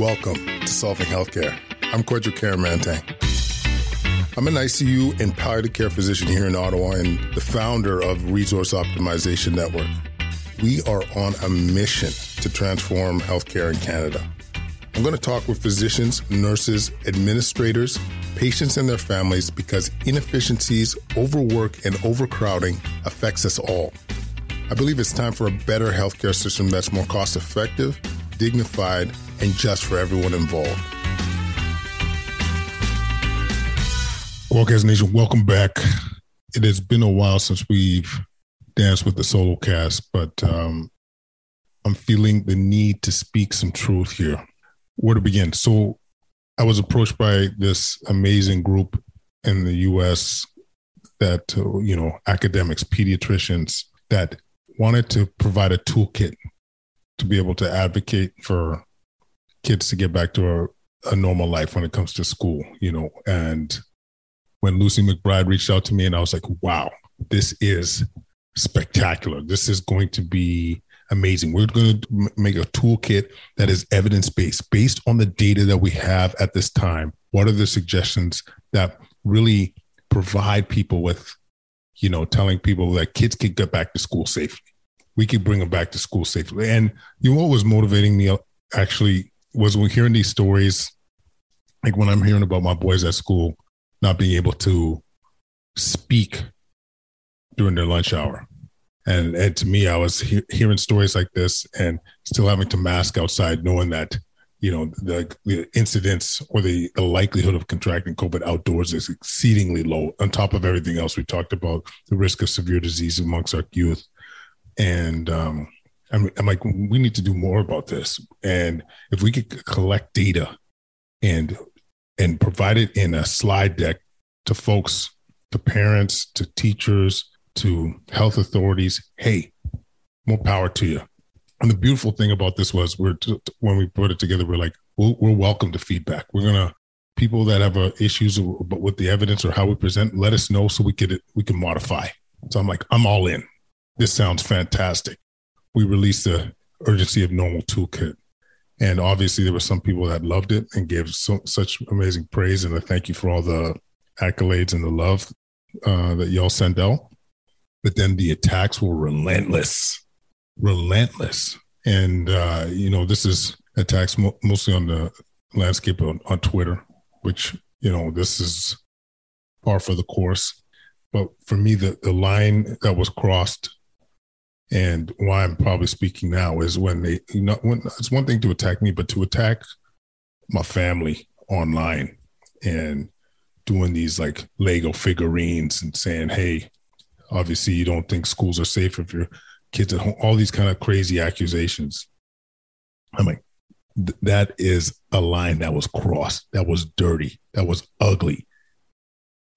Welcome to Solving Healthcare. I'm Kwadwo Kyeremanteng. I'm an ICU and palliative care physician here in Ottawa and the founder of Resource Optimization Network. We are on a mission to transform healthcare in Canada. I'm going to talk with physicians, nurses, administrators, patients, and their families because inefficiencies, overwork, and overcrowding affects us all. I believe it's time for a better healthcare system that's more cost effective, dignified, and just for everyone involved. Kwadcast Nation, welcome back. It has been a while since we've danced with the solo cast, but um, I'm feeling the need to speak some truth here. Where to begin? So, I was approached by this amazing group in the US that, uh, you know, academics, pediatricians that wanted to provide a toolkit to be able to advocate for kids to get back to a, a normal life when it comes to school, you know. And when Lucy McBride reached out to me, and I was like, wow, this is spectacular. This is going to be amazing. We're going to make a toolkit that is evidence based, based on the data that we have at this time. What are the suggestions that really provide people with, you know, telling people that kids can get back to school safely? We could bring them back to school safely. And you know what was motivating me uh, actually was when hearing these stories, like when I'm hearing about my boys at school not being able to speak during their lunch hour. And, and to me, I was he- hearing stories like this and still having to mask outside, knowing that, you know, the, the incidence or the, the likelihood of contracting COVID outdoors is exceedingly low, on top of everything else we talked about, the risk of severe disease amongst our youth. And um, I'm, I'm like, we need to do more about this. And if we could collect data and and provide it in a slide deck to folks, to parents, to teachers, to health authorities, hey, more power to you. And the beautiful thing about this was, we're when we put it together, we're like, we're, we're welcome to feedback. We're gonna people that have uh, issues with the evidence or how we present, let us know so we could we can modify. So I'm like, I'm all in. This sounds fantastic we released the urgency of normal toolkit. And obviously, there were some people that loved it and gave so, such amazing praise. And I thank you for all the accolades and the love uh, that y'all send out. But then the attacks were relentless, relentless. And, uh, you know, this is attacks mo- mostly on the landscape on, on Twitter, which, you know, this is par for the course. But for me, the, the line that was crossed and why I'm probably speaking now is when they, you know, when, it's one thing to attack me, but to attack my family online and doing these like Lego figurines and saying, hey, obviously you don't think schools are safe if your kids at home, all these kind of crazy accusations. I'm like, th- that is a line that was crossed, that was dirty, that was ugly.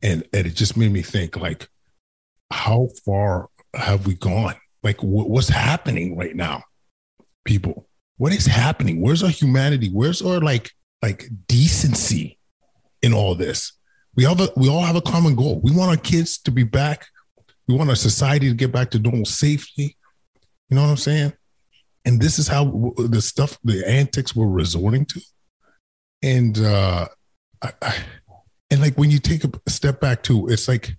And, and it just made me think like, how far have we gone? Like what's happening right now people? What is happening? Where's our humanity? Where's our like like decency in all this? We have we all have a common goal. We want our kids to be back. We want our society to get back to normal safely. You know what i'm saying? And this is how the stuff the antics we're resorting to. And uh I, I, and like when you take a step back too it's like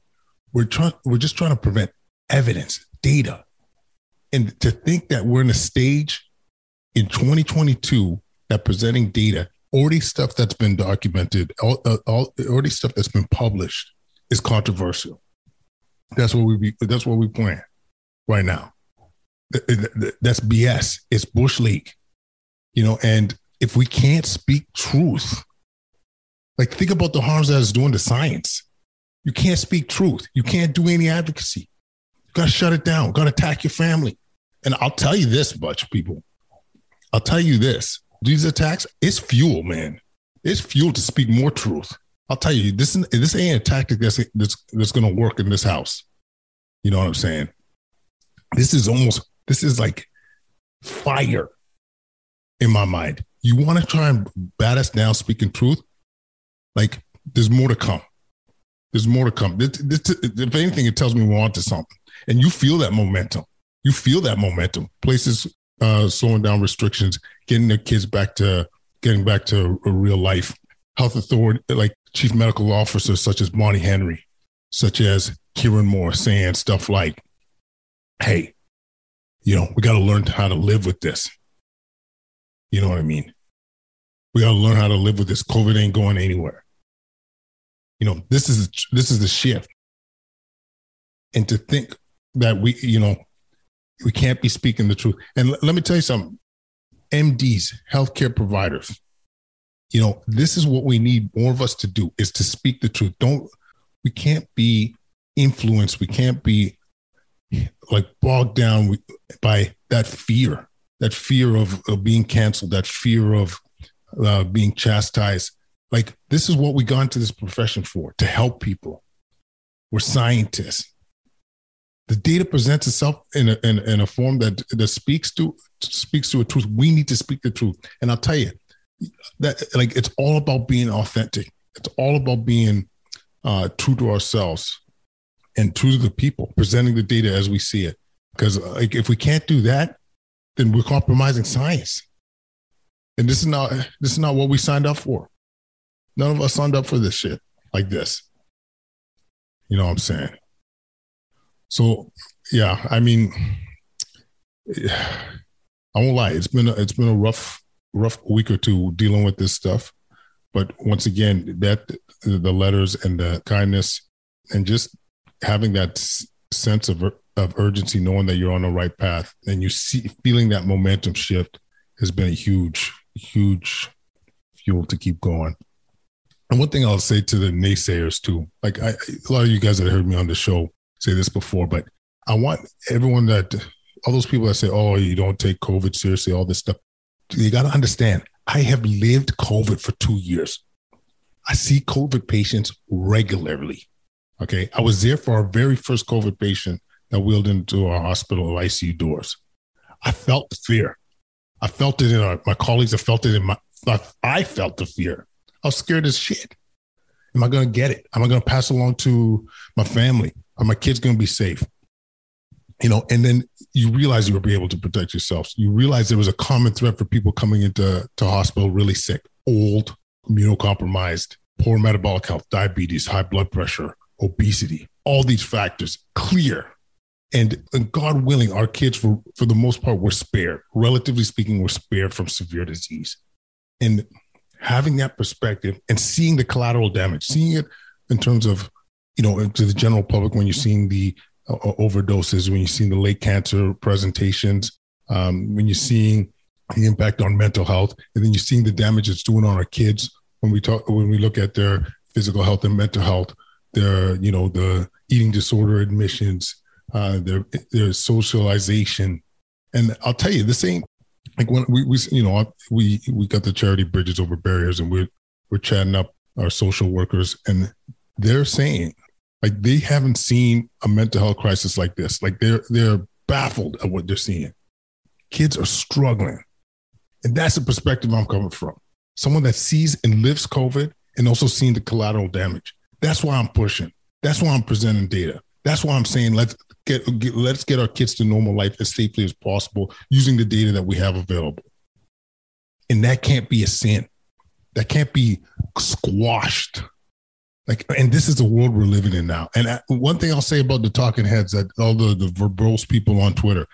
we're trying we're just trying to prevent evidence data and to think that we're in a stage in 2022 that presenting data, already stuff that's been documented, all, uh, all already stuff that's been published is controversial. That's what we be, that's what we plan right now. That's BS. It's bush league, you know. And if we can't speak truth, like think about the harms that it's doing to science. You can't speak truth. You can't do any advocacy. You got to shut it down. Got to attack your family. And I'll tell you this, of people. I'll tell you this. These attacks, it's fuel, man. It's fuel to speak more truth. I'll tell you, this this ain't a tactic that's that's, that's going to work in this house. You know what I'm saying? This is almost this is like fire in my mind. You want to try and bat us down speaking truth? Like there's more to come. There's more to come. This, this, if anything, it tells me we're on to something. And you feel that momentum you feel that momentum. Places uh, slowing down restrictions, getting their kids back to getting back to a real life health authority, like chief medical officers such as Bonnie Henry, such as Kieran Moore, saying stuff like, "Hey, you know, we got to learn how to live with this." You know what I mean? We got to learn how to live with this. COVID ain't going anywhere. You know, this is this is the shift, and to think that we, you know, we can't be speaking the truth. And l- let me tell you something MDs, healthcare providers, you know, this is what we need more of us to do is to speak the truth. Don't, we can't be influenced. We can't be like bogged down by that fear, that fear of, of being canceled, that fear of uh, being chastised. Like, this is what we got into this profession for to help people. We're scientists the data presents itself in a, in, in a form that that speaks to speaks to a truth. We need to speak the truth, and I'll tell you that like it's all about being authentic. It's all about being uh, true to ourselves and true to the people, presenting the data as we see it. Because like if we can't do that, then we're compromising science. And this is not this is not what we signed up for. None of us signed up for this shit like this. You know what I'm saying? So yeah, I mean, I won't lie. It's been a, it's been a rough rough week or two dealing with this stuff, but once again, that the letters and the kindness and just having that sense of of urgency, knowing that you're on the right path, and you see feeling that momentum shift has been a huge huge fuel to keep going. And one thing I'll say to the naysayers too, like I, a lot of you guys that heard me on the show say this before, but I want everyone that all those people that say, "Oh, you don't take COVID seriously," all this stuff. You got to understand. I have lived COVID for two years. I see COVID patients regularly. Okay, I was there for our very first COVID patient that wheeled into our hospital ICU doors. I felt the fear. I felt it in our, my colleagues. I felt it in my. I felt the fear. I was scared as shit. Am I going to get it? Am I going to pass along to my family? Are my kids going to be safe? You know, and then you realize you be able to protect yourselves. You realize there was a common threat for people coming into to hospital really sick, old, immunocompromised, poor metabolic health, diabetes, high blood pressure, obesity, all these factors clear. And, and God willing, our kids, for, for the most part, were spared. Relatively speaking, were spared from severe disease. And having that perspective and seeing the collateral damage, seeing it in terms of you know, to the general public when you're seeing the uh, overdoses, when you're seeing the late cancer presentations, um, when you're seeing the impact on mental health, and then you're seeing the damage it's doing on our kids when we talk when we look at their physical health and mental health, their you know the eating disorder admissions, uh, their their socialization, and I'll tell you this ain't like when we, we you know we we got the charity bridges over barriers and we're we're chatting up our social workers and they're saying like they haven't seen a mental health crisis like this. Like they're they're baffled at what they're seeing. Kids are struggling. And that's the perspective I'm coming from. Someone that sees and lives COVID and also seeing the collateral damage. That's why I'm pushing. That's why I'm presenting data. That's why I'm saying let's get, get let's get our kids to normal life as safely as possible using the data that we have available. And that can't be a sin. That can't be squashed like, and this is the world we're living in now. And one thing I'll say about the talking heads that all the, the verbose people on Twitter,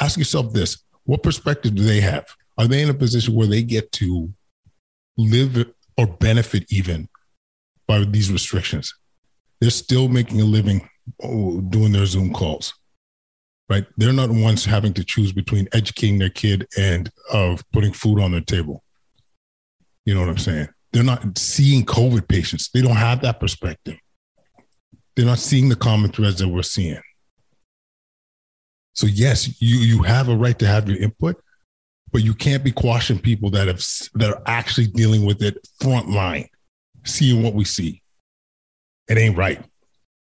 ask yourself this what perspective do they have? Are they in a position where they get to live or benefit even by these restrictions? They're still making a living oh, doing their Zoom calls, right? They're not the ones having to choose between educating their kid and of putting food on their table. You know what I'm saying? They're not seeing COVID patients. They don't have that perspective. They're not seeing the common threads that we're seeing. So yes, you you have a right to have your input, but you can't be quashing people that have that are actually dealing with it front line, seeing what we see. It ain't right.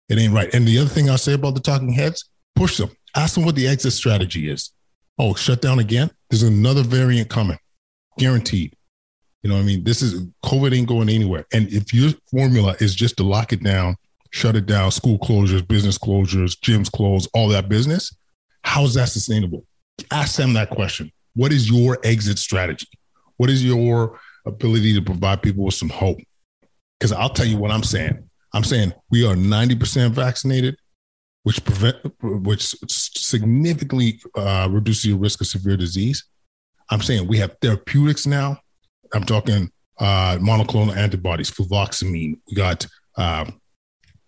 It ain't right. And the other thing I'll say about the talking heads, push them. Ask them what the exit strategy is. Oh, shut down again? There's another variant coming. Guaranteed. You know what I mean? This is COVID ain't going anywhere. And if your formula is just to lock it down, shut it down, school closures, business closures, gyms closed, all that business, how is that sustainable? Ask them that question. What is your exit strategy? What is your ability to provide people with some hope. Because I'll tell you what I'm saying. I'm saying we are 90% vaccinated, which prevent, which significantly uh, reduces your risk of severe disease. I'm saying we have therapeutics now. I'm talking uh, monoclonal antibodies, fluvoxamine. We got uh,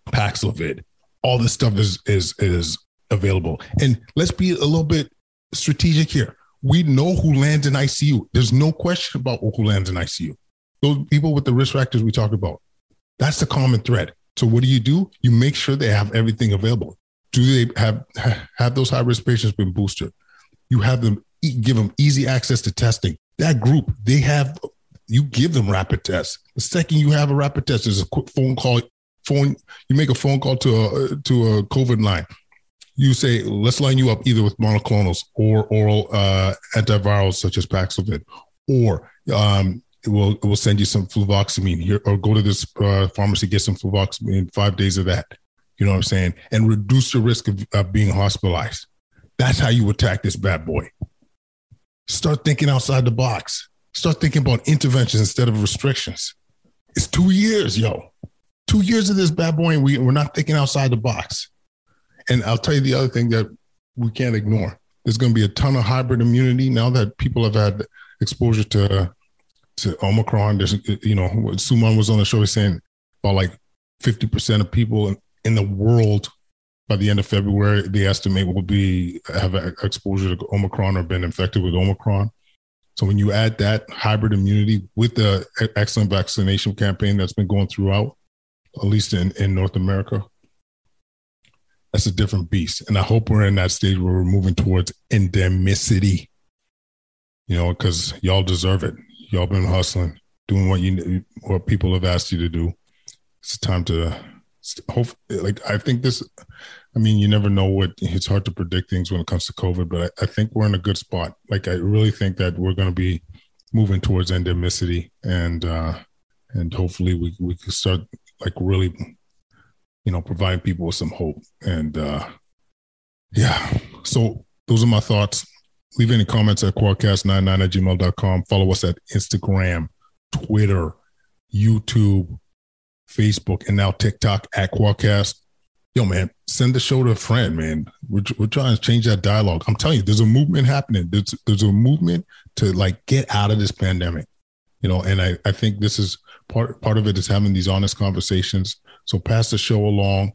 Paxlovid. All this stuff is is is available. And let's be a little bit strategic here. We know who lands in ICU. There's no question about who lands in ICU. Those people with the risk factors we talked about. That's the common thread. So what do you do? You make sure they have everything available. Do they have have those high risk patients been boosted? You have them give them easy access to testing. That group, they have you give them rapid tests. The second you have a rapid test, there's a quick phone call. Phone, you make a phone call to a to a COVID line. You say, let's line you up either with monoclonals or oral uh, antivirals such as Paxlovid, or um, it will send you some fluvoxamine here, or go to this uh, pharmacy get some fluvoxamine. Five days of that. You know what I'm saying, and reduce the risk of, of being hospitalized. That's how you attack this bad boy. Start thinking outside the box. Start thinking about interventions instead of restrictions. It's two years, yo. Two years of this bad boy, and we, we're not thinking outside the box. And I'll tell you the other thing that we can't ignore. There's going to be a ton of hybrid immunity now that people have had exposure to to Omicron. There's, you know, Sumon was on the show saying about like 50% of people in, the world by the end of February, they estimate will be have exposure to Omicron or been infected with Omicron. So when you add that hybrid immunity with the excellent vaccination campaign that's been going throughout, at least in, in North America, that's a different beast. And I hope we're in that stage where we're moving towards endemicity. You know, because y'all deserve it. Y'all been hustling, doing what you what people have asked you to do. It's time to hope like I think this I mean you never know what it's hard to predict things when it comes to COVID, but I, I think we're in a good spot. Like I really think that we're gonna be moving towards endemicity and uh and hopefully we we can start like really you know providing people with some hope and uh yeah so those are my thoughts leave any comments at kwadcast99 at gmail.com. follow us at instagram twitter youtube Facebook, and now TikTok at Kwadcast. Yo, man, send the show to a friend, man. We're, we're trying to change that dialogue. I'm telling you, there's a movement happening. There's, there's a movement to like get out of this pandemic, you know, and I, I think this is part, part of it is having these honest conversations. So pass the show along,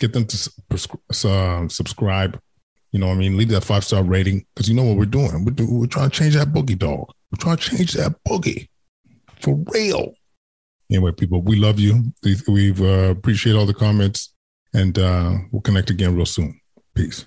get them to uh, subscribe. You know, I mean, leave that five star rating because you know what we're doing. We're, do, we're trying to change that boogie dog. We're trying to change that boogie for real anyway, people, we love you. We've, uh, appreciate all the comments, and uh, we'll connect again real soon. Peace.